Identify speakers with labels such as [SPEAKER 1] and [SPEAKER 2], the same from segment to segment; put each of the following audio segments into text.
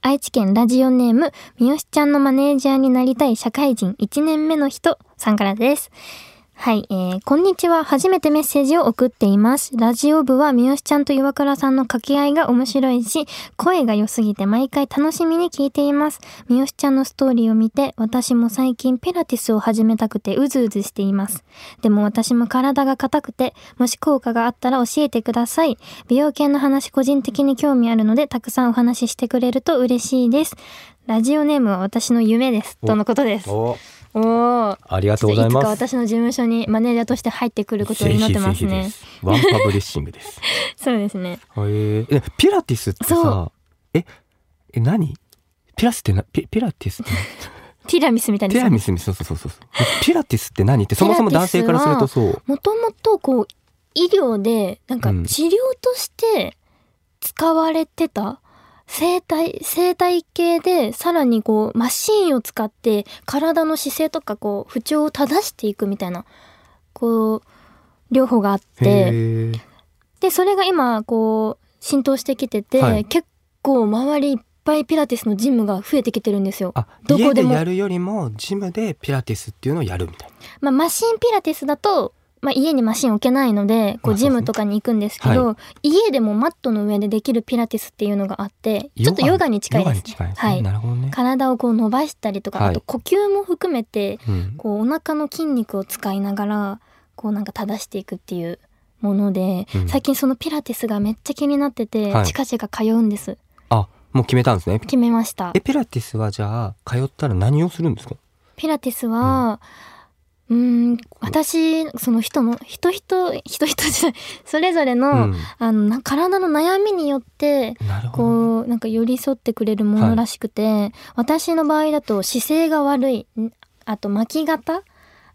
[SPEAKER 1] 愛知県ラジオネーム、みよしちゃんのマネージャーになりたい社会人1年目の人さんからです。はい、えー、こんにちは。初めてメッセージを送っています。ラジオ部は三好ちゃんと岩倉さんの掛け合いが面白いし、声が良すぎて毎回楽しみに聞いています。三好ちゃんのストーリーを見て、私も最近ピラティスを始めたくてうずうずしています。でも私も体が硬くて、もし効果があったら教えてください。美容系の話個人的に興味あるので、たくさんお話ししてくれると嬉しいです。ラジオネームは私の夢です。とのことです。
[SPEAKER 2] お。ありがとうございます。
[SPEAKER 1] 私の事務所にマネージャーとして入ってくることを祈ってますね
[SPEAKER 2] ぜひぜひ。ワンパブリッシングです。
[SPEAKER 1] そうですね。
[SPEAKER 2] へーえピラティスって
[SPEAKER 1] そ
[SPEAKER 2] さ、え、え、何？ピラスってな、ピピラティスって？何
[SPEAKER 1] ティラミスみたいです
[SPEAKER 2] ピラミス、そうそうそうそう。ピラティスって何？ってそもそも男性からするとそう。
[SPEAKER 1] もともとこう、医療で、なんか
[SPEAKER 2] うん
[SPEAKER 1] 治療として使われてた、生体、生体系で、さらにこう、マシンを使って、体の姿勢とかこう、不調を正していくみたいな、こう、療法があって、で、それが今、こう、浸透してきてて、
[SPEAKER 2] はい。
[SPEAKER 1] 結構周りいっぱいピラティスのジムが増えてきてるんですよ。
[SPEAKER 2] あ、
[SPEAKER 1] どこでも。
[SPEAKER 2] 家でやるよりもジムでピラティスっていうのをやるみたい
[SPEAKER 1] まあ、マシンピラティスだと、まあ、家にマシン置けないので、こう、
[SPEAKER 2] まあ
[SPEAKER 1] ジムとかに行くんですけど、
[SPEAKER 2] は
[SPEAKER 1] 家でもマットの上でできるピラティスっていうのがあって、ちょっとヨガに。近いです
[SPEAKER 2] ね。
[SPEAKER 1] はい。
[SPEAKER 2] ね。
[SPEAKER 1] 体をこう伸ばしたりとか、
[SPEAKER 2] はい。
[SPEAKER 1] あと呼吸も含めて、
[SPEAKER 2] うん。
[SPEAKER 1] こう、お腹の筋肉を使いながら、こうなんか正していくっていうもので、
[SPEAKER 2] うん。
[SPEAKER 1] 最近そのピラティスがめっちゃ気になってて、
[SPEAKER 2] はい。
[SPEAKER 1] 近々通うんです。
[SPEAKER 2] あ、もう決めたんですね。
[SPEAKER 1] 決めました。
[SPEAKER 2] え、。ピラティスはじゃあ、通ったら何をするんですか？
[SPEAKER 1] ピラティスは、うーん、私、その人の、人人、人人じゃない、それぞれの、
[SPEAKER 2] うん
[SPEAKER 1] あの、な体の悩みによって。こう、なんか寄り添ってくれるものらしくて、私の場合だと姿勢が悪い、んあと巻き肩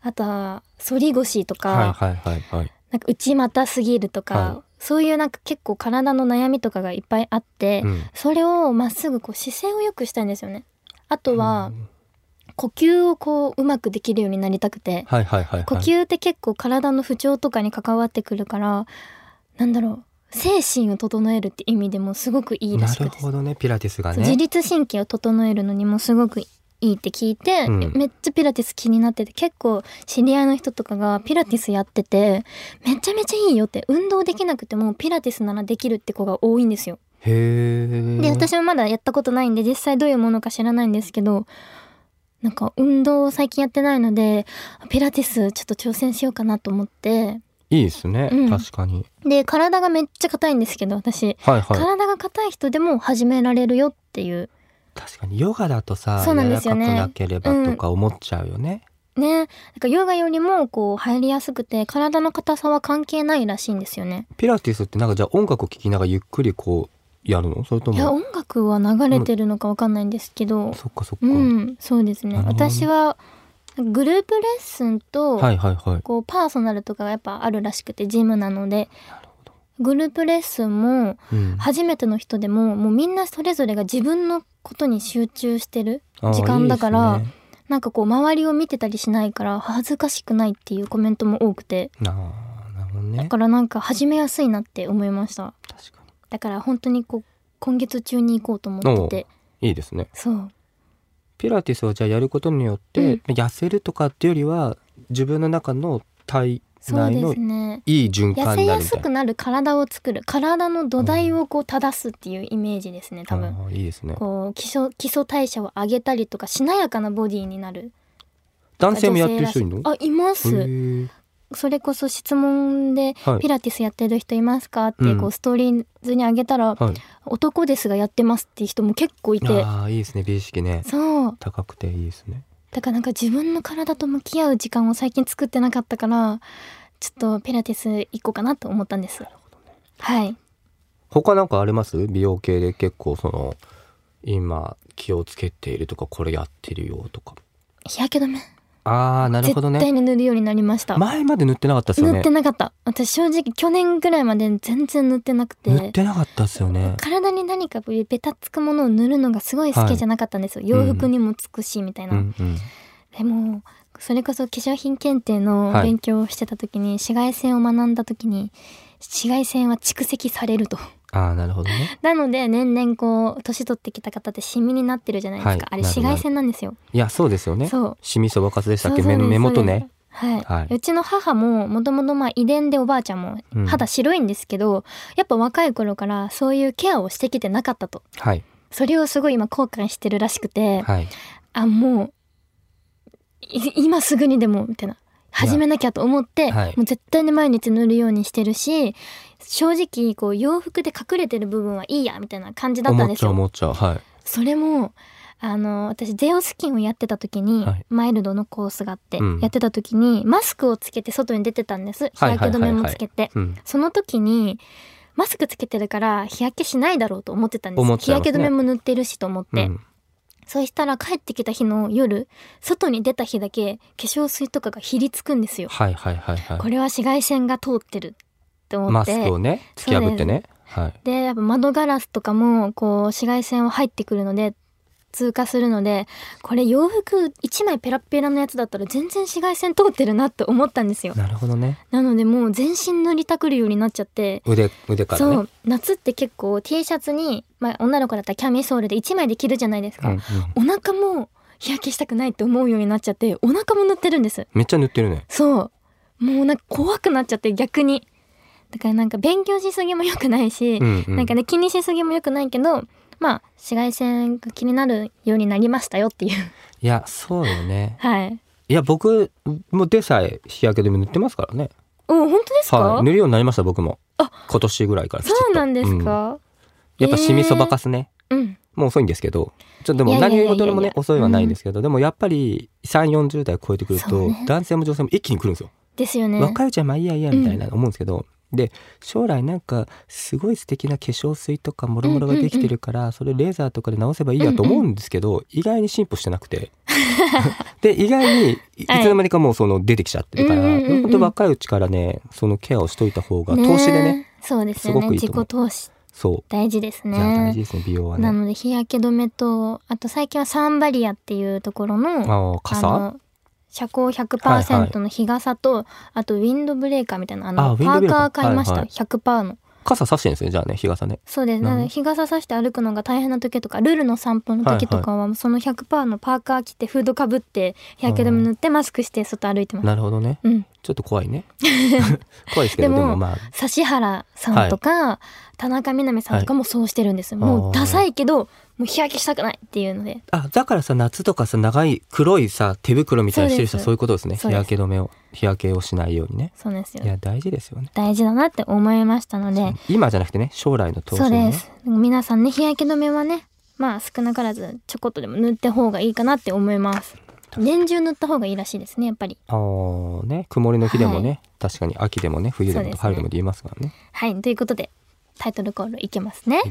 [SPEAKER 1] あとは反り腰とか、
[SPEAKER 2] はいはいはいはい。
[SPEAKER 1] なんか内股すぎるとか、
[SPEAKER 2] は
[SPEAKER 1] そういうなんか結構体の悩みとかがいっぱいあって、
[SPEAKER 2] うん
[SPEAKER 1] それをまっすぐこう姿勢を良くしたいんですよね。あとは、
[SPEAKER 2] うん
[SPEAKER 1] 呼吸をこううまくできるようになりたくて、
[SPEAKER 2] はいはいはいはい。
[SPEAKER 1] 呼吸って結構体の不調とかに関わってくるからなんだろう精神を整えるって意味でもすごくいいら
[SPEAKER 2] な
[SPEAKER 1] しくて、
[SPEAKER 2] るほどね、ピラティスが
[SPEAKER 1] 自
[SPEAKER 2] ね。
[SPEAKER 1] 律神経を整えるのにもすごくいいって聞いて、
[SPEAKER 2] うん
[SPEAKER 1] めっちゃピラティス気になってて結構知り合いの人とかがピラティスやっててめちゃめちゃいいよって運動できなくてもピラティスならできるって子が多いんですよ。
[SPEAKER 2] へえ。
[SPEAKER 1] で私もまだやったことないんで実際どういうものか知らないんですけどなんか運動を最近やってないのでピラティスちょっと挑戦しようかなと思って。
[SPEAKER 2] いいですね、
[SPEAKER 1] うん。
[SPEAKER 2] 確かに。
[SPEAKER 1] で体がめっちゃ硬いんですけど私、
[SPEAKER 2] はいはい。
[SPEAKER 1] 体が硬い人でも始められるよっていう。
[SPEAKER 2] 確かに。ヨガだとさ、
[SPEAKER 1] そうなんですよね。
[SPEAKER 2] 柔らかくなければとか思っちゃうよね。
[SPEAKER 1] ね。なんかヨガよりもこう入りやすくて体の硬さは関係ないらしいんですよね。
[SPEAKER 2] ピラティスってなんかじゃあ音楽を聴きながらゆっくりこうやるの？それとも？
[SPEAKER 1] いや音楽は流れてるのかわかんないんですけど。
[SPEAKER 2] そっかそっか。
[SPEAKER 1] うんそうですね。私はグループレッスンと、
[SPEAKER 2] はいはいはい。
[SPEAKER 1] こうパーソナルとかがやっぱあるらしくてジムなので。グループレッスンも
[SPEAKER 2] うん。
[SPEAKER 1] 初めての人でももうみんなそれぞれが自分のことに集中してる時間だから
[SPEAKER 2] ね。
[SPEAKER 1] なんかこう周りを見てたりしないから恥ずかしくないっていうコメントも多くて。
[SPEAKER 2] あーなるほどね。
[SPEAKER 1] だからなんか始めやすいなって思いましただから本当にこう今月中に行こうと思ってて。
[SPEAKER 2] に。いいですね。
[SPEAKER 1] そう。
[SPEAKER 2] ピラティスをじゃあやることによって、痩せるとかっていうよりは自分の中の体内の
[SPEAKER 1] すね。
[SPEAKER 2] いい循
[SPEAKER 1] 痩
[SPEAKER 2] 環
[SPEAKER 1] せやすく
[SPEAKER 2] になるみたいな。
[SPEAKER 1] なる体を作る体の土台をこう正すっていうイメージですね多分。
[SPEAKER 2] あーいいですね。
[SPEAKER 1] こう基礎基礎代謝を上げたりとかしなやかなボディになる。
[SPEAKER 2] 男性もやってる人いるの？
[SPEAKER 1] あい。ま
[SPEAKER 2] へ
[SPEAKER 1] す
[SPEAKER 2] ー
[SPEAKER 1] それこそ質問で
[SPEAKER 2] はい。
[SPEAKER 1] ピラティスやってる人いますかって
[SPEAKER 2] うん。
[SPEAKER 1] こうストーリーズにあげたら、
[SPEAKER 2] はい。
[SPEAKER 1] 男ですがやってますっていう人も結構いて。
[SPEAKER 2] ああいいですね美意識ね。
[SPEAKER 1] そう。
[SPEAKER 2] 高くていいですね。
[SPEAKER 1] だからなんか自分の体と向き合う時間を最近作ってなかったからちょっとピラティス行こうかなと思ったんです、はい。
[SPEAKER 2] 他なんかあります？美容系で結構その今気をつけているとかこれやってるよとか。
[SPEAKER 1] 日焼け止め
[SPEAKER 2] ああなるほど
[SPEAKER 1] 絶対
[SPEAKER 2] ね
[SPEAKER 1] に塗るようになりました、
[SPEAKER 2] 前まで塗ってなかったですよね。
[SPEAKER 1] 塗ってなかった。私正直去年ぐらいまで全然塗ってなくて。
[SPEAKER 2] 塗ってなかったですよね。
[SPEAKER 1] 体に何かベタつくものを塗るのがすごい好きじゃなかったんですよ、洋服にもつくしみたいな、
[SPEAKER 2] うんうん。
[SPEAKER 1] でもそれこそ化粧品検定の
[SPEAKER 2] はい。
[SPEAKER 1] 勉強をしてた時に、紫外線を学んだ時に紫外線は蓄積されると
[SPEAKER 2] ああなるほどね。
[SPEAKER 1] なので年々こう年取ってきた方ってシミになってるじゃないですか、
[SPEAKER 2] はい
[SPEAKER 1] あれ紫外線なんですよ。
[SPEAKER 2] いやそうですよね。
[SPEAKER 1] そう。
[SPEAKER 2] シミそばかすでしたっけ？目目元ね。
[SPEAKER 1] はい、
[SPEAKER 2] はい。う
[SPEAKER 1] ちの母ももともとまあ遺伝でおばあちゃんも
[SPEAKER 2] うん。
[SPEAKER 1] 肌白いんですけど、やっぱ若い頃からそういうケアをしてきてなかったと。
[SPEAKER 2] はい。
[SPEAKER 1] それをすごい今後悔してるらしくて、
[SPEAKER 2] はい。
[SPEAKER 1] あもうい今すぐにでもみたいな始めなきゃと思って、
[SPEAKER 2] はい。
[SPEAKER 1] もう絶対に毎日塗るようにしてるし正直こう洋服で隠れてる部分はいいやみたいな感じだったん
[SPEAKER 2] 思っちゃう
[SPEAKER 1] ですよ
[SPEAKER 2] 思っちゃう。はい。
[SPEAKER 1] それもあの私ゼオスキンをやってた時に、
[SPEAKER 2] はい。
[SPEAKER 1] マイルドのコースがあって、
[SPEAKER 2] うん。
[SPEAKER 1] やってた時にマスクをつけて外に出てたんです。日焼け止めもつけて、
[SPEAKER 2] うん。
[SPEAKER 1] その時にマスクつけてるから日焼けしないだろうと思ってたんです、
[SPEAKER 2] ね。
[SPEAKER 1] 焼け止めも塗ってるしと思って、
[SPEAKER 2] うん
[SPEAKER 1] そうしたら帰ってきた日の夜外に出た日だけ化粧水とかがひりつくんですよ、
[SPEAKER 2] はいはいはいはい。
[SPEAKER 1] これは紫外線が通ってるって思
[SPEAKER 2] マ
[SPEAKER 1] って。
[SPEAKER 2] スクをね突き破ってね。はい。
[SPEAKER 1] でやっぱ窓ガラスとかもこう紫外線は入ってくるので通過するのでこれ洋服1枚ペラッペラのやつだったら全然紫外線通ってるなって思ったんですよ。
[SPEAKER 2] なるほどね。
[SPEAKER 1] なのでもう全身塗りたくるようになっちゃって
[SPEAKER 2] 腕腕からね。
[SPEAKER 1] そう夏って結構 T シャツに、まあ、女の子だったらキャミソールで1枚で着るじゃないですか、
[SPEAKER 2] うんうん。
[SPEAKER 1] お腹も日焼けしたくないって思うようになっちゃってお腹も塗ってるんです。
[SPEAKER 2] めっちゃ塗ってるね。
[SPEAKER 1] そう。もうなんか怖くなっちゃって逆に。だからなんか勉強しすぎも良くないし、
[SPEAKER 2] うんうん。
[SPEAKER 1] なんかね気にしすぎも良くないけどまあ紫外線が気になるようになりましたよっていう。
[SPEAKER 2] いやそうよね。
[SPEAKER 1] はい。
[SPEAKER 2] いや僕もでさえ日焼け止め塗ってますからね。
[SPEAKER 1] お本当ですか、
[SPEAKER 2] はい。塗るようになりました僕も。
[SPEAKER 1] あ
[SPEAKER 2] 今年ぐらいから
[SPEAKER 1] そうなんです
[SPEAKER 2] うん。
[SPEAKER 1] か、
[SPEAKER 2] やっぱシミそばかすね、
[SPEAKER 1] うん。
[SPEAKER 2] もう遅いんですけど。ちょっとでも何事でもね遅いはないんですけど、でもやっぱり3 4 0代超えてくると、
[SPEAKER 1] ね。
[SPEAKER 2] 男性も女性も一気に来るんですよ、
[SPEAKER 1] ですよね。
[SPEAKER 2] 若いうちはまあいいやいいやみたいな思うんですけど、で将来なんかすごい素敵な化粧水とかもろもろができてるから、それレーザーとかで直せばいいやと思うんですけど、意外に進歩してなくて。で意外にいいつの間にかもうその出てきちゃってるから、
[SPEAKER 1] うんうんうんうん。
[SPEAKER 2] 本当若いうちからねそのケアをしといた方が投資でね
[SPEAKER 1] そうですよね。自己投資。
[SPEAKER 2] そう。
[SPEAKER 1] 大事です
[SPEAKER 2] いや大
[SPEAKER 1] ね
[SPEAKER 2] 事ですね美容は
[SPEAKER 1] な
[SPEAKER 2] ね
[SPEAKER 1] ので日焼け止めとあと最近はサンバリアっていうところの
[SPEAKER 2] あ傘？
[SPEAKER 1] あの遮光100%の日傘と、あとウィンドブレーカーみたいなあのパー
[SPEAKER 2] カー
[SPEAKER 1] 買いました、
[SPEAKER 2] はいはい。
[SPEAKER 1] 100%の
[SPEAKER 2] 傘差してるんですねじゃあね日傘ね。
[SPEAKER 1] そうです
[SPEAKER 2] なるほど
[SPEAKER 1] なので日傘さして歩くのが大変な時とかルールの散歩の時とかはその100%のパーカー着てフードかぶって日焼け止め塗ってマスクして外歩いてます。
[SPEAKER 2] なるほどね。
[SPEAKER 1] うん。
[SPEAKER 2] ちょっと怖いね。怖いですけど
[SPEAKER 1] でも
[SPEAKER 2] まあ。
[SPEAKER 1] 指原さんとか、田中みな実さんとかもそうしてるんです、もうダサいけどもう日焼けしたくないっていうので。
[SPEAKER 2] あだからさ夏とかさ長い黒いさ手袋みたいにしてる人は
[SPEAKER 1] そう
[SPEAKER 2] いうことですね。日焼け止めを日焼けをしないようにね。
[SPEAKER 1] そうですよ。
[SPEAKER 2] いや大事ですよね。
[SPEAKER 1] 大事だなって思いましたので。
[SPEAKER 2] 今じゃなくてね将来の投資
[SPEAKER 1] そう
[SPEAKER 2] ね
[SPEAKER 1] です皆さんね日焼け止めはねまあ少なからずちょこっとでも塗って方がいいかなって思います。年中塗った方がいいらしいですねやっぱり。
[SPEAKER 2] あーね。曇りの日でもね、確かに秋でもね冬でも春でも言いますからね。
[SPEAKER 1] はい。ということでタイトルコールいけますね。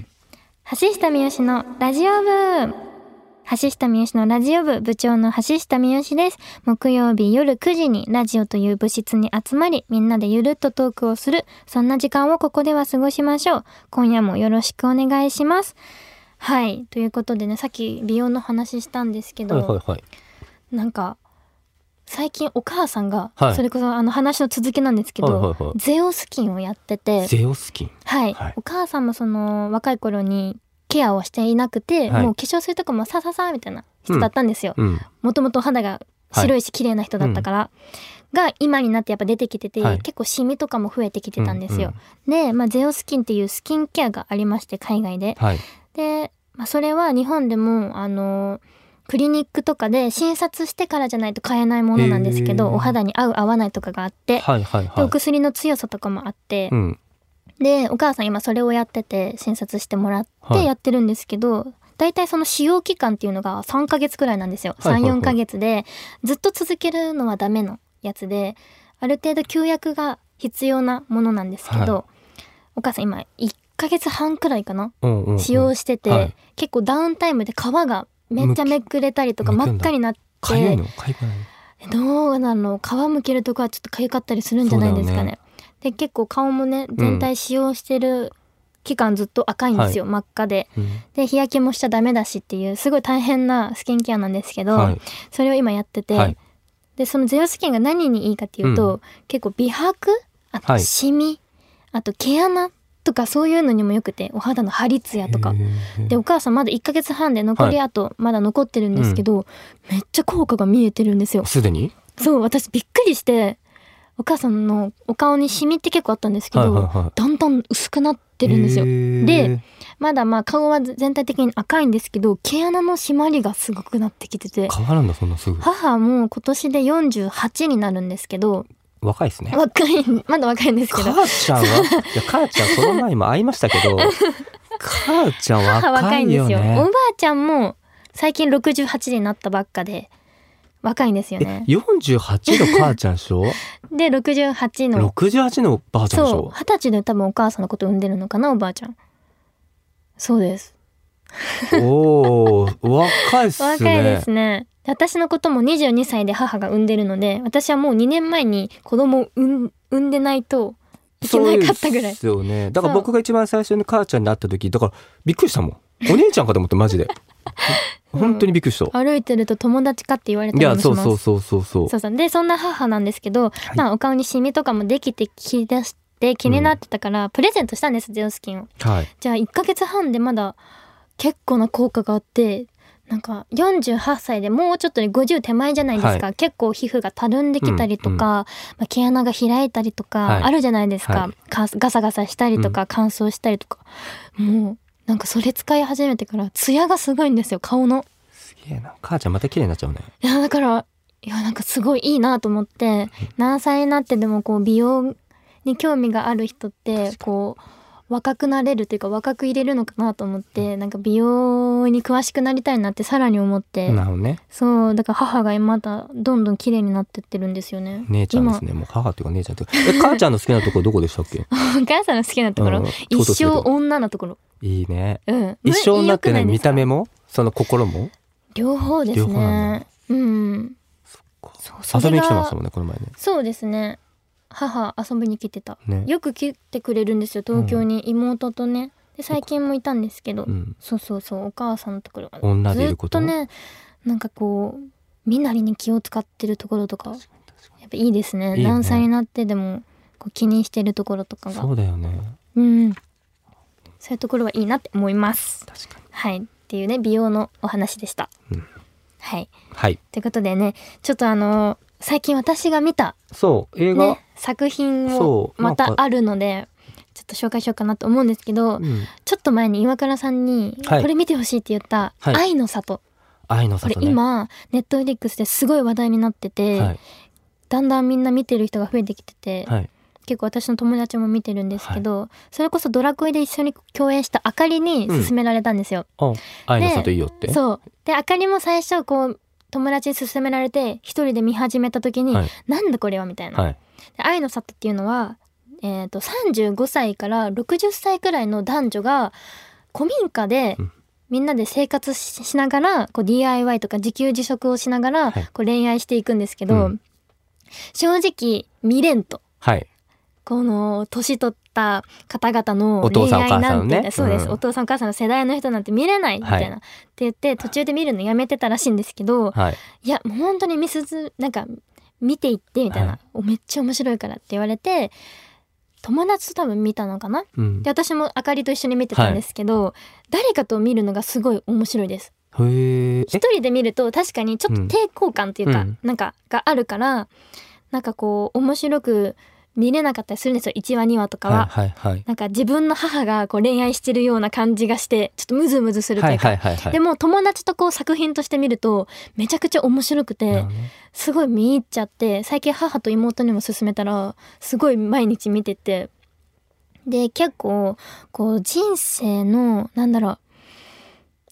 [SPEAKER 1] 橋下三好のラジオ部橋下三好のラジオ部部長の橋下三好です。木曜日夜9時にラジオという部室に集まりみんなでゆるっとトークをするそんな時間をここでは過ごしましょう。今夜もよろしくお願いします。はい。ということでねさっき美容の話したんですけど、
[SPEAKER 2] はいはいはい
[SPEAKER 1] なんか最近お母さんが、
[SPEAKER 2] はい。
[SPEAKER 1] それこそあの話の続きなんですけど、
[SPEAKER 2] はいはいはい。
[SPEAKER 1] ゼオスキンをやってて
[SPEAKER 2] ゼオスキン？
[SPEAKER 1] はい、
[SPEAKER 2] はい。
[SPEAKER 1] お母さんもその若い頃にケアをしていなくて、
[SPEAKER 2] はい。
[SPEAKER 1] もう化粧水とかもさささみたいな人だったんですよ。
[SPEAKER 2] うん。
[SPEAKER 1] もともと肌が白いし綺麗な人だったから、が今になってやっぱ出てきてて、
[SPEAKER 2] はい。
[SPEAKER 1] 結構シミとかも増えてきてたんですよ。で、まあ、ゼオスキンっていうスキンケアがありまして海外で。
[SPEAKER 2] はい。
[SPEAKER 1] で、まあ、それは日本でもあのクリニックとかで診察してからじゃないと買えないものなんですけどお肌に合う合わないとかがあって、
[SPEAKER 2] はいはい
[SPEAKER 1] でお
[SPEAKER 2] はい
[SPEAKER 1] 薬の強さとかもあって、
[SPEAKER 2] うん
[SPEAKER 1] でお母さん今それをやってて診察してもらっ
[SPEAKER 2] はい。
[SPEAKER 1] てやってるんですけど、大体その使用期間っていうのが3ヶ月くらいなんですよ、
[SPEAKER 2] はいはいはい。
[SPEAKER 1] 34ヶ月でずっと続けるのはダメのやつである程度休薬が必要なものなんですけど、
[SPEAKER 2] は
[SPEAKER 1] お母さん今1ヶ月半くらいかな
[SPEAKER 2] うんうんうん。
[SPEAKER 1] 使用してて、
[SPEAKER 2] はい。
[SPEAKER 1] 結構ダウンタイムで皮がめっちゃめくれたりとか真っ赤になって
[SPEAKER 2] かゆいの？かゆくない
[SPEAKER 1] どうなの？皮むけるとこはちょっとかゆかったりするんじゃないですかねで結構顔もね全体使用してる期間ずっと赤いんですよ、真っ赤で。
[SPEAKER 2] うん。
[SPEAKER 1] で日焼けもしちゃダメだしっていうすごい大変なスキンケアなんですけど、
[SPEAKER 2] はい。
[SPEAKER 1] それを今やってて、
[SPEAKER 2] はい。
[SPEAKER 1] でそのゼロスキンが何にいいかっていうと、
[SPEAKER 2] う
[SPEAKER 1] 結構美白あと
[SPEAKER 2] はい。
[SPEAKER 1] シミ、あと毛穴とかそういうのにもよくてお肌のハリツヤとか。でお母さんまだ1ヶ月半で残りあとまだ残ってるんですけど、めっちゃ効果が見えてるんですよ。
[SPEAKER 2] すでに？
[SPEAKER 1] そう私びっくりしてお母さんのお顔にシミって結構あったんですけど、
[SPEAKER 2] はいはいはい。
[SPEAKER 1] だんだん薄くなってるんですよ。でまだまあ顔は全体的に赤いんですけど毛穴の締まりがすごくなってきてて。
[SPEAKER 2] 変わるんだそんなすぐ。
[SPEAKER 1] 母も今年で48になるんですけど。
[SPEAKER 2] 若いですね。
[SPEAKER 1] 若い まだ若いんですけど。
[SPEAKER 2] 母ちゃんは？いや母ちゃんこの前も会いましたけど母ちゃん
[SPEAKER 1] 母若
[SPEAKER 2] 若
[SPEAKER 1] いんですよ、
[SPEAKER 2] いよね
[SPEAKER 1] おばあちゃんも最近68になったばっかで若いんですよ
[SPEAKER 2] え
[SPEAKER 1] ね
[SPEAKER 2] 48の母ちゃんでしょ？
[SPEAKER 1] で68の。
[SPEAKER 2] 68のばあちゃんでしょ？
[SPEAKER 1] そう。二十歳で多分お母さんのこと産んでるのかなおばあちゃん。そうです。
[SPEAKER 2] おー若いっすね。
[SPEAKER 1] 若いですね。私のことも22歳で母が産んでるので私はもう2年前に子供を産ん産んでないといけなかったぐらい。
[SPEAKER 2] そうですよね。だから僕が一番最初に母ちゃんに会った時だからびっくりしたもん。お姉ちゃんかと思ってマジで 本当にびっくりした、
[SPEAKER 1] 歩いてると友達かって言われた
[SPEAKER 2] いや
[SPEAKER 1] りもします。
[SPEAKER 2] そうそうそうそうそう。
[SPEAKER 1] そうそう。でそんな母なんですけど、
[SPEAKER 2] い。
[SPEAKER 1] まあお顔にシミとかもできてきだして気になってたから、プレゼントしたんですゼオスキンを。
[SPEAKER 2] はい。
[SPEAKER 1] じゃあ1ヶ月半でまだ結構な効果があってなんか48歳でもうちょっとで50手前じゃないですか、結構皮膚がたるんできたりとか、
[SPEAKER 2] うんうん。
[SPEAKER 1] まあ、毛穴が開いたりとか
[SPEAKER 2] はい。
[SPEAKER 1] あるじゃないですか、
[SPEAKER 2] はい。
[SPEAKER 1] かガサガサしたりとか乾燥したりとか、もうなんかそれ使い始めてからツヤがすごいんですよ顔の。
[SPEAKER 2] すげえな。母ちゃんまた綺麗になっちゃうね。
[SPEAKER 1] いやだからいやなんかすごいいいなと思って何歳になってでもこう美容に興味がある人ってこう若くなれるというか若く入れるのかなと思ってなんか美容に詳しくなりたいなってさらに思って、
[SPEAKER 2] なるほどね。
[SPEAKER 1] そうだから母がまたどんどん綺麗になってってるんですよね。
[SPEAKER 2] 姉ちゃんですね。もう母っていうか姉ちゃんってえ 母ちゃんの好きなところどこでしたっけ？
[SPEAKER 1] 今お母さんの好きなところ、
[SPEAKER 2] うん
[SPEAKER 1] 一生女のところ。
[SPEAKER 2] いいね。
[SPEAKER 1] うん。
[SPEAKER 2] 一生女ってね見た目も？その心も？
[SPEAKER 1] 両方ですね。うん。そうそ
[SPEAKER 2] 遊びに来てましたもんねこの前ね。
[SPEAKER 1] そうですね母遊びに来てた。
[SPEAKER 2] ね。
[SPEAKER 1] よく来てくれるんですよ東京に。妹とね。で最近もいたんですけど、
[SPEAKER 2] うん。
[SPEAKER 1] そうそうそうお母さんのところが
[SPEAKER 2] 女でいること？
[SPEAKER 1] ずっとねなんかこう身なりに気を使ってるところとかやっぱいいですね。
[SPEAKER 2] ね。
[SPEAKER 1] 何歳になってでもこう気にしてるところとかが。
[SPEAKER 2] そうだよね。
[SPEAKER 1] うん。そういうところはいいなって思います。
[SPEAKER 2] 確かに。
[SPEAKER 1] はい。っていうね美容のお話でした、
[SPEAKER 2] うん。
[SPEAKER 1] はい。
[SPEAKER 2] はい。
[SPEAKER 1] ということでねちょっとあの最近私が見た
[SPEAKER 2] そう映画、
[SPEAKER 1] ね、作品
[SPEAKER 2] そ
[SPEAKER 1] を
[SPEAKER 2] うなんか
[SPEAKER 1] またあるのでちょっと紹介しようかなと思うんですけど、
[SPEAKER 2] うん、
[SPEAKER 1] ちょっと前に岩倉さんに
[SPEAKER 2] はい。
[SPEAKER 1] これ見てほしいって言った「
[SPEAKER 2] はい。
[SPEAKER 1] 愛の里」これ
[SPEAKER 2] 愛の里ね。
[SPEAKER 1] 今ネットフリックスですごい話題になってて、
[SPEAKER 2] はい。
[SPEAKER 1] だんだんみんな見てる人が増えてきてて、
[SPEAKER 2] はい。
[SPEAKER 1] 結構私の友達も見てるんですけど、それこそドラクエで一緒に共演したあかりに勧められたんですよ。
[SPEAKER 2] あ愛の里いいよって。
[SPEAKER 1] そう。であかりも最初こう友達に勧められて一人で見始めた時に、
[SPEAKER 2] はい。
[SPEAKER 1] なんだこれはみたいな。
[SPEAKER 2] はい。
[SPEAKER 1] で愛の里っていうのは、えー、と35歳から60歳くらいの男女が古民家で
[SPEAKER 2] うん。
[SPEAKER 1] みんなで生活ししながらこう DIY とか自給自足をしながら
[SPEAKER 2] はい。
[SPEAKER 1] こう恋愛していくんですけど、
[SPEAKER 2] うん。
[SPEAKER 1] 正直未練と。
[SPEAKER 2] はい
[SPEAKER 1] この年取った方々の恋愛なんて
[SPEAKER 2] ね。
[SPEAKER 1] そうです、
[SPEAKER 2] うん。
[SPEAKER 1] お父さんお母さんの世代の人なんて見れないみたいな、
[SPEAKER 2] はい。
[SPEAKER 1] って言って途中で見るのやめてたらしいんですけど、
[SPEAKER 2] はい。
[SPEAKER 1] いやもう本当にミスズなんか見ていってみたいな、
[SPEAKER 2] はい。
[SPEAKER 1] おめっちゃ面白いからって言われて友達と多分見たのかな？
[SPEAKER 2] うん。
[SPEAKER 1] で私もあかりと一緒に見てたんですけど、誰かと見るのがすごい面白いです。一人で見ると確かにちょっと抵抗感っていうか、
[SPEAKER 2] うん。
[SPEAKER 1] なんかがあるからなんかこう面白く見れなかったりするんですよ。1話2話とかは。
[SPEAKER 2] はいはいはい。
[SPEAKER 1] なんか自分の母がこう恋愛してるような感じがしてちょっとムズムズすると
[SPEAKER 2] はいいう
[SPEAKER 1] か、
[SPEAKER 2] はいはいはい
[SPEAKER 1] でも友達とこう作品として見るとめちゃくちゃ面白くてすごい見入っちゃって最近母と妹にも勧めたらすごい毎日見てて。で結構こう人生のなんだろう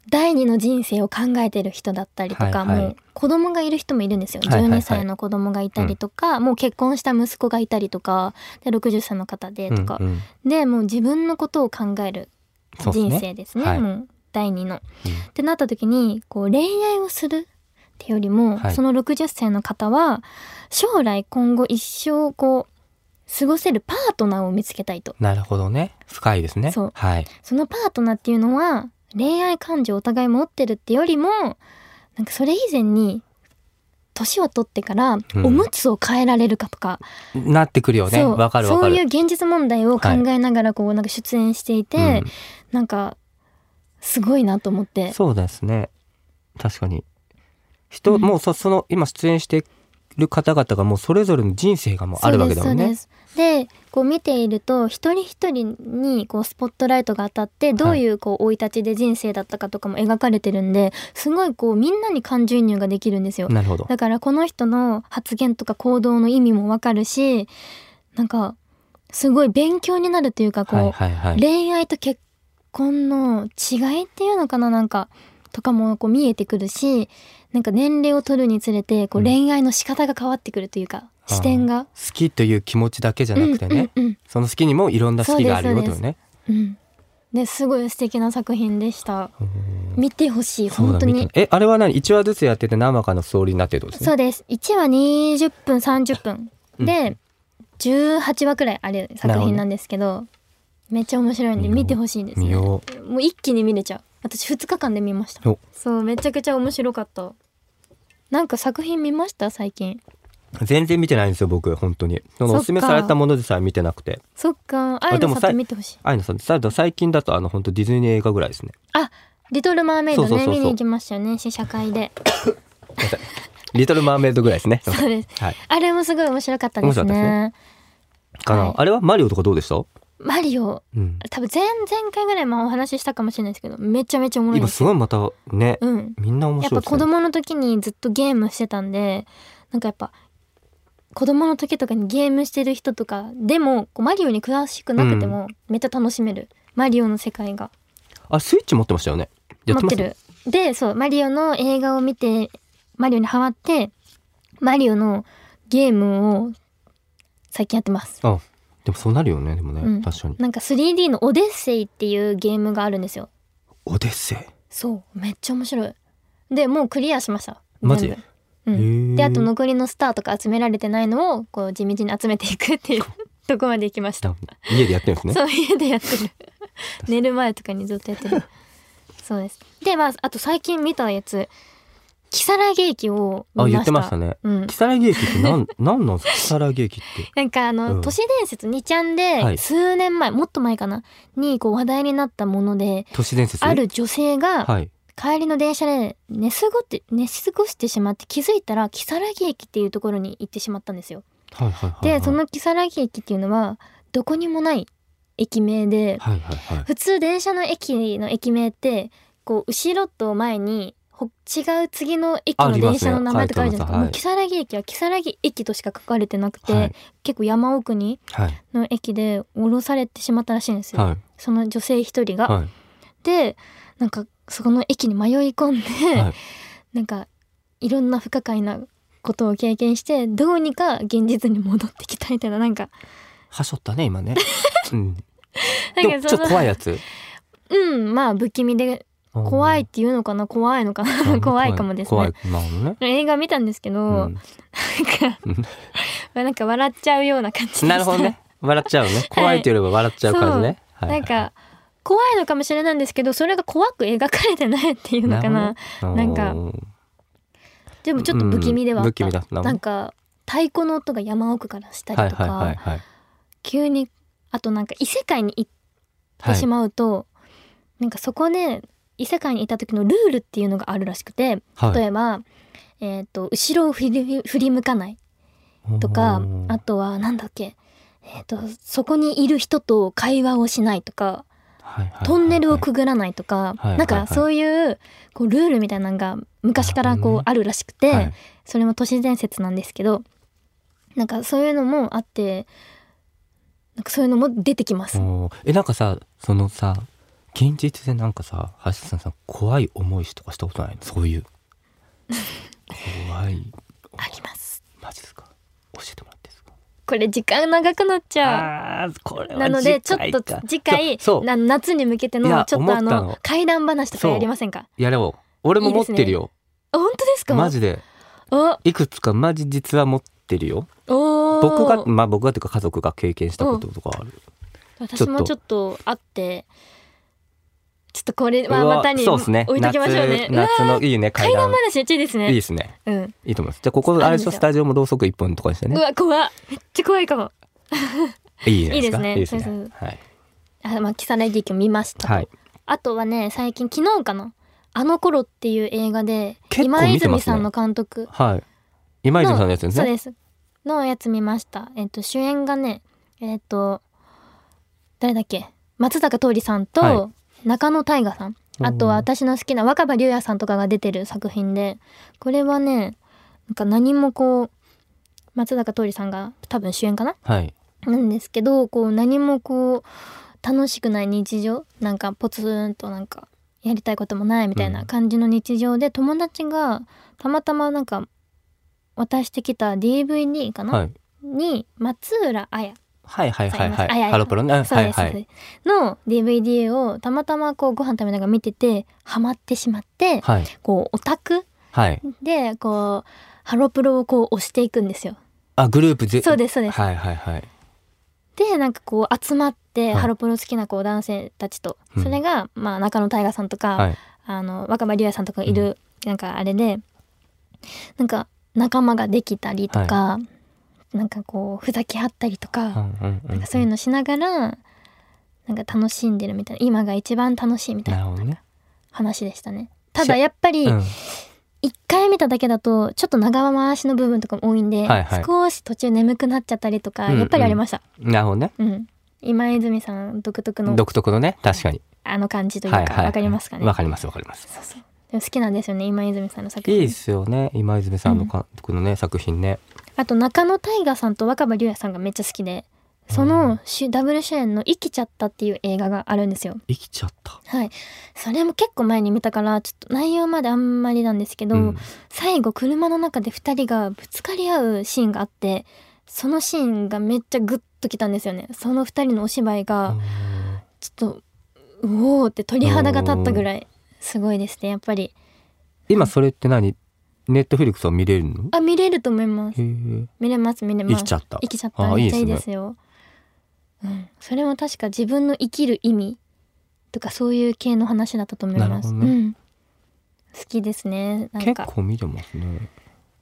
[SPEAKER 1] 第二の人生を考えてる人だったりとか、
[SPEAKER 2] はいはい。
[SPEAKER 1] もう子供がいる人もいるんですよ、
[SPEAKER 2] はいはいはい。
[SPEAKER 1] 12歳の子供がいたりとか、もう結婚した息子がいたりとかで60歳の方でとか、
[SPEAKER 2] うんうん
[SPEAKER 1] でもう自分のことを考える人生ですね。
[SPEAKER 2] はい。
[SPEAKER 1] もう第二の。
[SPEAKER 2] うん。
[SPEAKER 1] ってなった時にこう恋愛をするってよりも、
[SPEAKER 2] はい。
[SPEAKER 1] その60歳の方は将来今後一生こう過ごせるパートナーを見つけたいと。
[SPEAKER 2] なるほどね。深いですね。
[SPEAKER 1] そう。
[SPEAKER 2] はい。
[SPEAKER 1] そのパートナーっていうのは恋愛感情をお互い持ってるってよりもなんかそれ以前に年を取ってから
[SPEAKER 2] うん。
[SPEAKER 1] おむつを変えられるかとか、
[SPEAKER 2] なってくるよね。
[SPEAKER 1] そう。
[SPEAKER 2] わかるわかる。
[SPEAKER 1] そういう現実問題を考えながらこうなんか出演していて、なんかすごいなと思って。
[SPEAKER 2] うん、そうですね。確かに。人、
[SPEAKER 1] うん。
[SPEAKER 2] もうそその今出演してる方々がもうそれぞれの人生がもうあるわけだもんね。
[SPEAKER 1] でこう見ていると一人一人にこうスポットライトが当たってどういうこう生い立ちで人生だったかとかも描かれてるんですごいこうみんなに感情移入ができるんですよ。
[SPEAKER 2] なるほど。
[SPEAKER 1] だからこの人の発言とか行動の意味もわかるしなんかすごい勉強になるというかこう、
[SPEAKER 2] はいはいはい。
[SPEAKER 1] 恋愛と結婚の違いっていうのかななんかとかもこう見えてくるしなんか年齢を取るにつれてこう
[SPEAKER 2] うん。
[SPEAKER 1] 恋愛の仕方が変わってくるというか、視点が。
[SPEAKER 2] 好きという気持ちだけじゃなくてね、
[SPEAKER 1] うんうん
[SPEAKER 2] その好きにもいろんな好きがあるよというね
[SPEAKER 1] うんうん。ですごい素敵な作品でした。
[SPEAKER 2] うん。
[SPEAKER 1] 見てほしい本当に。
[SPEAKER 2] えあれは何？1話ずつやってて何話かのストーリーになってるってことですね
[SPEAKER 1] そうです。1話20分30分。で、18話くらいある作品なんですけどめっちゃ面白いんで
[SPEAKER 2] 見
[SPEAKER 1] てほしいですね。
[SPEAKER 2] 見よ
[SPEAKER 1] もう一気に見れちゃう。私2日間で見ました。
[SPEAKER 2] お。
[SPEAKER 1] そうめちゃくちゃ面白かった。なんか作品見ました？最近
[SPEAKER 2] 全然見てないんですよ僕本当に。そのおすすめされたものでさえ見てなくて。
[SPEAKER 1] そっか。あいのさ
[SPEAKER 2] でもさ
[SPEAKER 1] と見てほしい。
[SPEAKER 2] あいのさんさ最近だとあの本当ディズニー映画ぐらいですね。
[SPEAKER 1] あリトル・マーメイドね
[SPEAKER 2] そうそうそうそう。
[SPEAKER 1] 見に行きましたよね試写会で。
[SPEAKER 2] リトル・マーメイドぐらいですね。
[SPEAKER 1] そうです。
[SPEAKER 2] はい。
[SPEAKER 1] あれもすごい面白かったです
[SPEAKER 2] 面白か
[SPEAKER 1] ね。
[SPEAKER 2] かな、
[SPEAKER 1] はい。
[SPEAKER 2] あれはマリオとかどうでした？
[SPEAKER 1] マリオ。
[SPEAKER 2] うん。
[SPEAKER 1] 多分前々回ぐらいもお話ししたかもしれないですけどめちゃめちゃおもろいん
[SPEAKER 2] 今
[SPEAKER 1] です
[SPEAKER 2] ごいまたね、
[SPEAKER 1] うん。
[SPEAKER 2] みんな面
[SPEAKER 1] やっ
[SPEAKER 2] 白いですね。
[SPEAKER 1] ぱ子供の時にずっとゲームしてたんでなんかやっぱ子供の時とかにゲームしてる人とかでもこうマリオに詳しくなくてもめっちゃ楽しめる、マリオの世界が。
[SPEAKER 2] あスイッチ持ってましたよね。
[SPEAKER 1] 持ってる。でそうマリオの映画を見てマリオにハマってマリオのゲームを最近やってます。
[SPEAKER 2] あでもそうなるよねでもね、
[SPEAKER 1] うん。
[SPEAKER 2] 確かに。
[SPEAKER 1] なんか 3D のオデッセイっていうゲームがあるんですよ。
[SPEAKER 2] オデッセイ？
[SPEAKER 1] そうめっちゃ面白い。でもうクリアしました。
[SPEAKER 2] マジ？
[SPEAKER 1] であと残りのスターとか集められてないのをこう地道に集めていくっていう とこまで行きました、
[SPEAKER 2] 家でやってるんですね。
[SPEAKER 1] そう家でやってる。寝る前とかにずっとやってる。そうです。でまああと最近見たやつ「如月駅」を見ました。
[SPEAKER 2] あ言ってましたね。
[SPEAKER 1] うん、
[SPEAKER 2] 如月駅ってなん なんなんですか？如月駅って。
[SPEAKER 1] なんかあの、
[SPEAKER 2] うん。
[SPEAKER 1] 都市伝説2ちゃんで
[SPEAKER 2] はい。
[SPEAKER 1] 数年前、もっと前かな？にこう話題になったもので
[SPEAKER 2] 都市伝説？
[SPEAKER 1] ある女性が
[SPEAKER 2] はい
[SPEAKER 1] 帰りの電車で寝過ごって寝過ごしてしまって気づいたら如月駅っていうところに行ってしまったんですよ。
[SPEAKER 2] はいはいはい
[SPEAKER 1] で、
[SPEAKER 2] はい
[SPEAKER 1] その如月駅っていうのはどこにもない駅名で
[SPEAKER 2] はいはいはい
[SPEAKER 1] 普通電車の駅の駅名ってこう後ろと前にほ違う次の駅の電車の名前とかあるじゃないですか。もう
[SPEAKER 2] 書
[SPEAKER 1] 如月駅は如月駅としか書かれてなくて、
[SPEAKER 2] はい
[SPEAKER 1] 結構山奥に
[SPEAKER 2] はい
[SPEAKER 1] の駅で降ろされてしまったらしいんですよ。
[SPEAKER 2] はい
[SPEAKER 1] その女性一人が。
[SPEAKER 2] はい
[SPEAKER 1] でなんかそこの駅に迷い込んで、
[SPEAKER 2] はい。
[SPEAKER 1] なんかいろんな不可解なことを経験してどうにか現実に戻ってきたみたいななんか。
[SPEAKER 2] はしょったね今ね。うん。
[SPEAKER 1] なんか
[SPEAKER 2] ちょっと怖いやつ。
[SPEAKER 1] うんまあ不気味で怖いっていうのかな怖いのかな怖いかもですね。
[SPEAKER 2] 怖い。なるほどね。
[SPEAKER 1] 映画見たんですけど、
[SPEAKER 2] うん。
[SPEAKER 1] なんかまあ なんか笑っちゃうような感じでした。
[SPEAKER 2] なるほどね。笑っちゃうね。怖いというよりは笑っちゃう感じね。はい。
[SPEAKER 1] なんか怖いのかもしれないんですけどそれが怖く描かれてないっていうのかな。なんかでもちょっと不気味ではあ
[SPEAKER 2] 不
[SPEAKER 1] った、
[SPEAKER 2] 気味だ。な
[SPEAKER 1] なんか太鼓の音が山奥からしたりとか、
[SPEAKER 2] はいはいはいはい。
[SPEAKER 1] 急にあとなんか異世界に行って
[SPEAKER 2] はい
[SPEAKER 1] しまうと、なんかそこで異世界にいた時のルールっていうのがあるらしくて
[SPEAKER 2] はい。
[SPEAKER 1] 例えば、えー、と後ろを振り振り向かない。とか
[SPEAKER 2] うん
[SPEAKER 1] あとはなんだっけ、えー、とそこにいる人と会話をしないとか
[SPEAKER 2] はいはいはいはい
[SPEAKER 1] トンネルをくぐらないとか、なんかそういうこうルールみたいなのが昔からこうあるらしくて、
[SPEAKER 2] はい。
[SPEAKER 1] それも都市伝説なんですけどなんかそういうのもあってなんかそういうのも出てきます。
[SPEAKER 2] えなんかさそのさ現実でなんかさ橋さんさん怖い思いとかしたことない？のそういう。怖い。
[SPEAKER 1] あります。
[SPEAKER 2] マジですか？教えてもらって
[SPEAKER 1] これ時間長くなっちゃう。
[SPEAKER 2] は
[SPEAKER 1] なのでちょっと
[SPEAKER 2] 次回
[SPEAKER 1] な夏に向けてのちょっとあ
[SPEAKER 2] の
[SPEAKER 1] の。怪談話とかやりませんか？
[SPEAKER 2] やろう俺も持ってるよ。
[SPEAKER 1] あ本当ですか？
[SPEAKER 2] マジで。
[SPEAKER 1] お。
[SPEAKER 2] いくつかマジ実は持ってるよ。僕がまあ僕がというか家族が経験したこととかある。
[SPEAKER 1] 私もちょっとあってちょっとこれはまたに
[SPEAKER 2] そうですね。
[SPEAKER 1] 置いときましょうね。
[SPEAKER 2] 夏夏のいいね階段。
[SPEAKER 1] 話めっちゃいいですね。
[SPEAKER 2] いいですね。
[SPEAKER 1] うん。
[SPEAKER 2] いいと思います。じゃあここあれでしょ？スタジオもろうそく一本とかにしてね。
[SPEAKER 1] うわ、怖っ。めっちゃ怖いかも。
[SPEAKER 2] いいですか
[SPEAKER 1] いいですね。
[SPEAKER 2] いいです
[SPEAKER 1] そう。
[SPEAKER 2] ねはい。
[SPEAKER 1] あ、まあ、キサラ劇を見ましたと。
[SPEAKER 2] はい。
[SPEAKER 1] あとはね、最近、昨日かな。あの頃っていう映画で、
[SPEAKER 2] 結構
[SPEAKER 1] 今泉さんの監督。
[SPEAKER 2] はい。今泉さんのやつですね。
[SPEAKER 1] そうです。のやつ見ました。えっと、主演がね、えっと、誰だっけ？松坂桃李さん
[SPEAKER 2] は
[SPEAKER 1] と中野大河さん。
[SPEAKER 2] うん
[SPEAKER 1] あとは私の好きな若葉龍也さんとかが出てる作品で、これはね、なんか何もこう、松坂桃李さんが多分主演かな？
[SPEAKER 2] はい。
[SPEAKER 1] なんですけど、こう何もこう、楽しくない日常なんかポツンとなんかやりたいこともないみたいな感じの日常で、友達がたまたまなんか渡してきた DVD かな、
[SPEAKER 2] はい。
[SPEAKER 1] に松浦綾
[SPEAKER 2] はいはいはいはい。ハロプロね。はいはい。
[SPEAKER 1] の DVD をたまたまこうご飯食べながら見ててハマってしまって、
[SPEAKER 2] はい。
[SPEAKER 1] こうオタク
[SPEAKER 2] はい。
[SPEAKER 1] でこうハロプロをこう押していくんですよ。
[SPEAKER 2] あグループぜ
[SPEAKER 1] そうですそうです。
[SPEAKER 2] はいはいはい。
[SPEAKER 1] でなんかこう集まって、
[SPEAKER 2] はい。
[SPEAKER 1] ハロプロ好きなこう男性たちと、
[SPEAKER 2] うん。
[SPEAKER 1] それが、まあ、中野大河さんとか、
[SPEAKER 2] はい。
[SPEAKER 1] あの若葉龍也さんとかいる、なんかあれでなんか仲間ができたりとか、なんかこうふざけ合ったりとか、
[SPEAKER 2] うんうんう
[SPEAKER 1] なんかそういうのしながらなんか楽しんでるみたいな今が一番楽しいみたいな
[SPEAKER 2] な
[SPEAKER 1] 話でしたね。ただやっぱり
[SPEAKER 2] うん。
[SPEAKER 1] 一回見ただけだとちょっと長回しの部分とかも多いんで、
[SPEAKER 2] はいはい。
[SPEAKER 1] 少し途中眠くなっちゃったりとか
[SPEAKER 2] うんうん。
[SPEAKER 1] やっぱりありました。
[SPEAKER 2] なるほどね。
[SPEAKER 1] うん、今泉さん独特の
[SPEAKER 2] 独特のね確かに。
[SPEAKER 1] あの感じというかわ、
[SPEAKER 2] はいはい。
[SPEAKER 1] かりますかね。
[SPEAKER 2] わかりますわかります。
[SPEAKER 1] そうそう。でも好きなんですよね今泉さんの作品。
[SPEAKER 2] いいですよね今泉さんの監督のね作品ね
[SPEAKER 1] あと中野大河さんと若葉龍也さんがめっちゃ好きでその主ダブル主演の「生きちゃった」っていう映画があるんですよ。
[SPEAKER 2] 生きちゃった。
[SPEAKER 1] はい、それも結構前に見たからちょっと内容まであんまりなんですけど、
[SPEAKER 2] うん。
[SPEAKER 1] 最後車の中で2人がぶつかり合うシーンがあってそのシーンがめっちゃグッときたんですよね。その2人のお芝居がちょっとうおーって鳥肌が立ったぐらいすごいですねやっぱり。
[SPEAKER 2] 今それって何？ネットフリックスは見れるの？
[SPEAKER 1] あ見れると思います。見れます見れます。
[SPEAKER 2] 生きちゃった。
[SPEAKER 1] 生きちゃった。
[SPEAKER 2] あ
[SPEAKER 1] めっちゃいい
[SPEAKER 2] いいです
[SPEAKER 1] よ。うん、それも確か自分の生きる意味。とかそういう系の話だったと思います、
[SPEAKER 2] なるほどね。
[SPEAKER 1] うん。好きですね。
[SPEAKER 2] 結
[SPEAKER 1] か。
[SPEAKER 2] 構見てますね。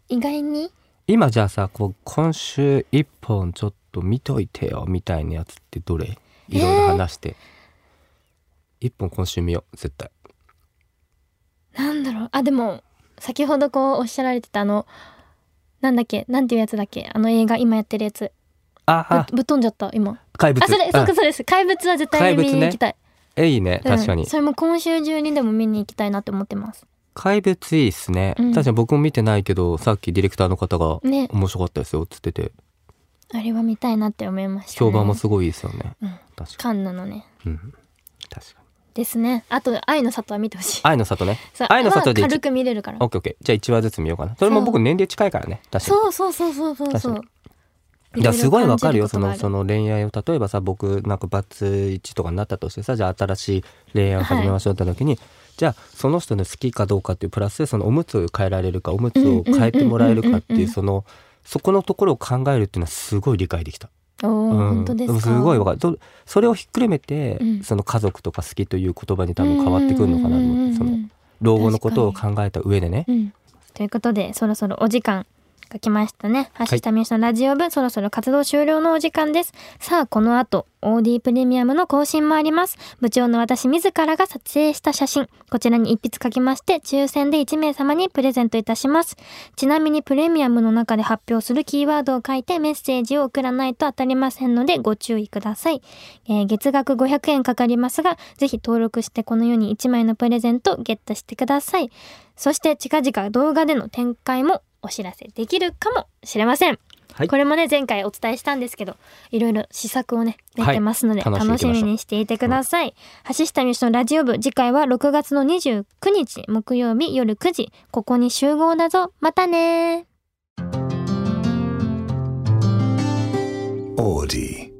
[SPEAKER 1] 意外に？
[SPEAKER 2] 今じゃあさこう今週一本ちょっと見といてよみたいなやつってどれ？いろいろ話して、一本今週見よう絶対。
[SPEAKER 1] なんだろう。あでも先ほどこうおっしゃられてたあのなんだっけなんていうやつだっけあの映画今やってるやつ。
[SPEAKER 2] ああ。
[SPEAKER 1] ぶぶっ飛んじゃった今。
[SPEAKER 2] 怪物。
[SPEAKER 1] あそれそうそうです。怪物は絶対に見に行きたい、
[SPEAKER 2] えいいね確かに、
[SPEAKER 1] うんそれも今週中にでも見に行きたいなって思ってます。
[SPEAKER 2] 怪物いいっすね、
[SPEAKER 1] うん。
[SPEAKER 2] 確かに僕も見てないけどさっきディレクターの方が
[SPEAKER 1] ね。
[SPEAKER 2] 面白かったですよっつってて。
[SPEAKER 1] あれは見たいなって思いました、ね、
[SPEAKER 2] 評判もすごいですよね、
[SPEAKER 1] うん。
[SPEAKER 2] 確か
[SPEAKER 1] カンヌのね。
[SPEAKER 2] に、うん、確かに
[SPEAKER 1] ですね。あと愛の里は見てほしい。
[SPEAKER 2] 愛の里ね。愛の里で
[SPEAKER 1] まあ軽く見れるから。
[SPEAKER 2] オッケーオッケー。じゃあ1話ずつ見ようかな。それも僕年齢近いからね。確かに。
[SPEAKER 1] そうそうそうそうそう。そう
[SPEAKER 2] 確いやすごいわかるよ。そのその恋愛を例えばさ僕なんかバツイチとかになったとしてさじゃあ新しい恋愛を始めましょうって時に、じゃあその人の好きかどうかっていうプラスそのおむつを変えられるかおむつを変えてもらえるかっていうそのそこのところを考えるっていうのはすごい理解できた。うん。
[SPEAKER 1] す
[SPEAKER 2] ごいわかる。とそれをひっくるめて、
[SPEAKER 1] うん。
[SPEAKER 2] その家族とか好きという言葉に多分変わってくるのかなと思ってその老後のことを考えた上でね。
[SPEAKER 1] うん、ということでそろそろお時間が来ましたね。橋下美由のラジオ部、そろそろ活動終了のお時間です。さあこの後 OD プレミアムの更新もあります。部長の私自らが撮影した写真。こちらに一筆書きまして抽選で1名様にプレゼントいたします。ちなみにプレミアムの中で発表するキーワードを書いてメッセージを送らないと当たりませんのでご注意ください、えー月額500円かかりますがぜひ登録してこのように1枚のプレゼントゲットしてください。そして近々動画での展開もお知らせできるかもしれません。
[SPEAKER 2] はい。
[SPEAKER 1] これもね前回お伝えしたんですけどいろいろ試作をね練ってますので、
[SPEAKER 2] はい楽し
[SPEAKER 1] みにしていてください、橋下美由のラジオ部次回は6月の29日木曜日夜9時。ここに集合だぞ。またね
[SPEAKER 3] Audi.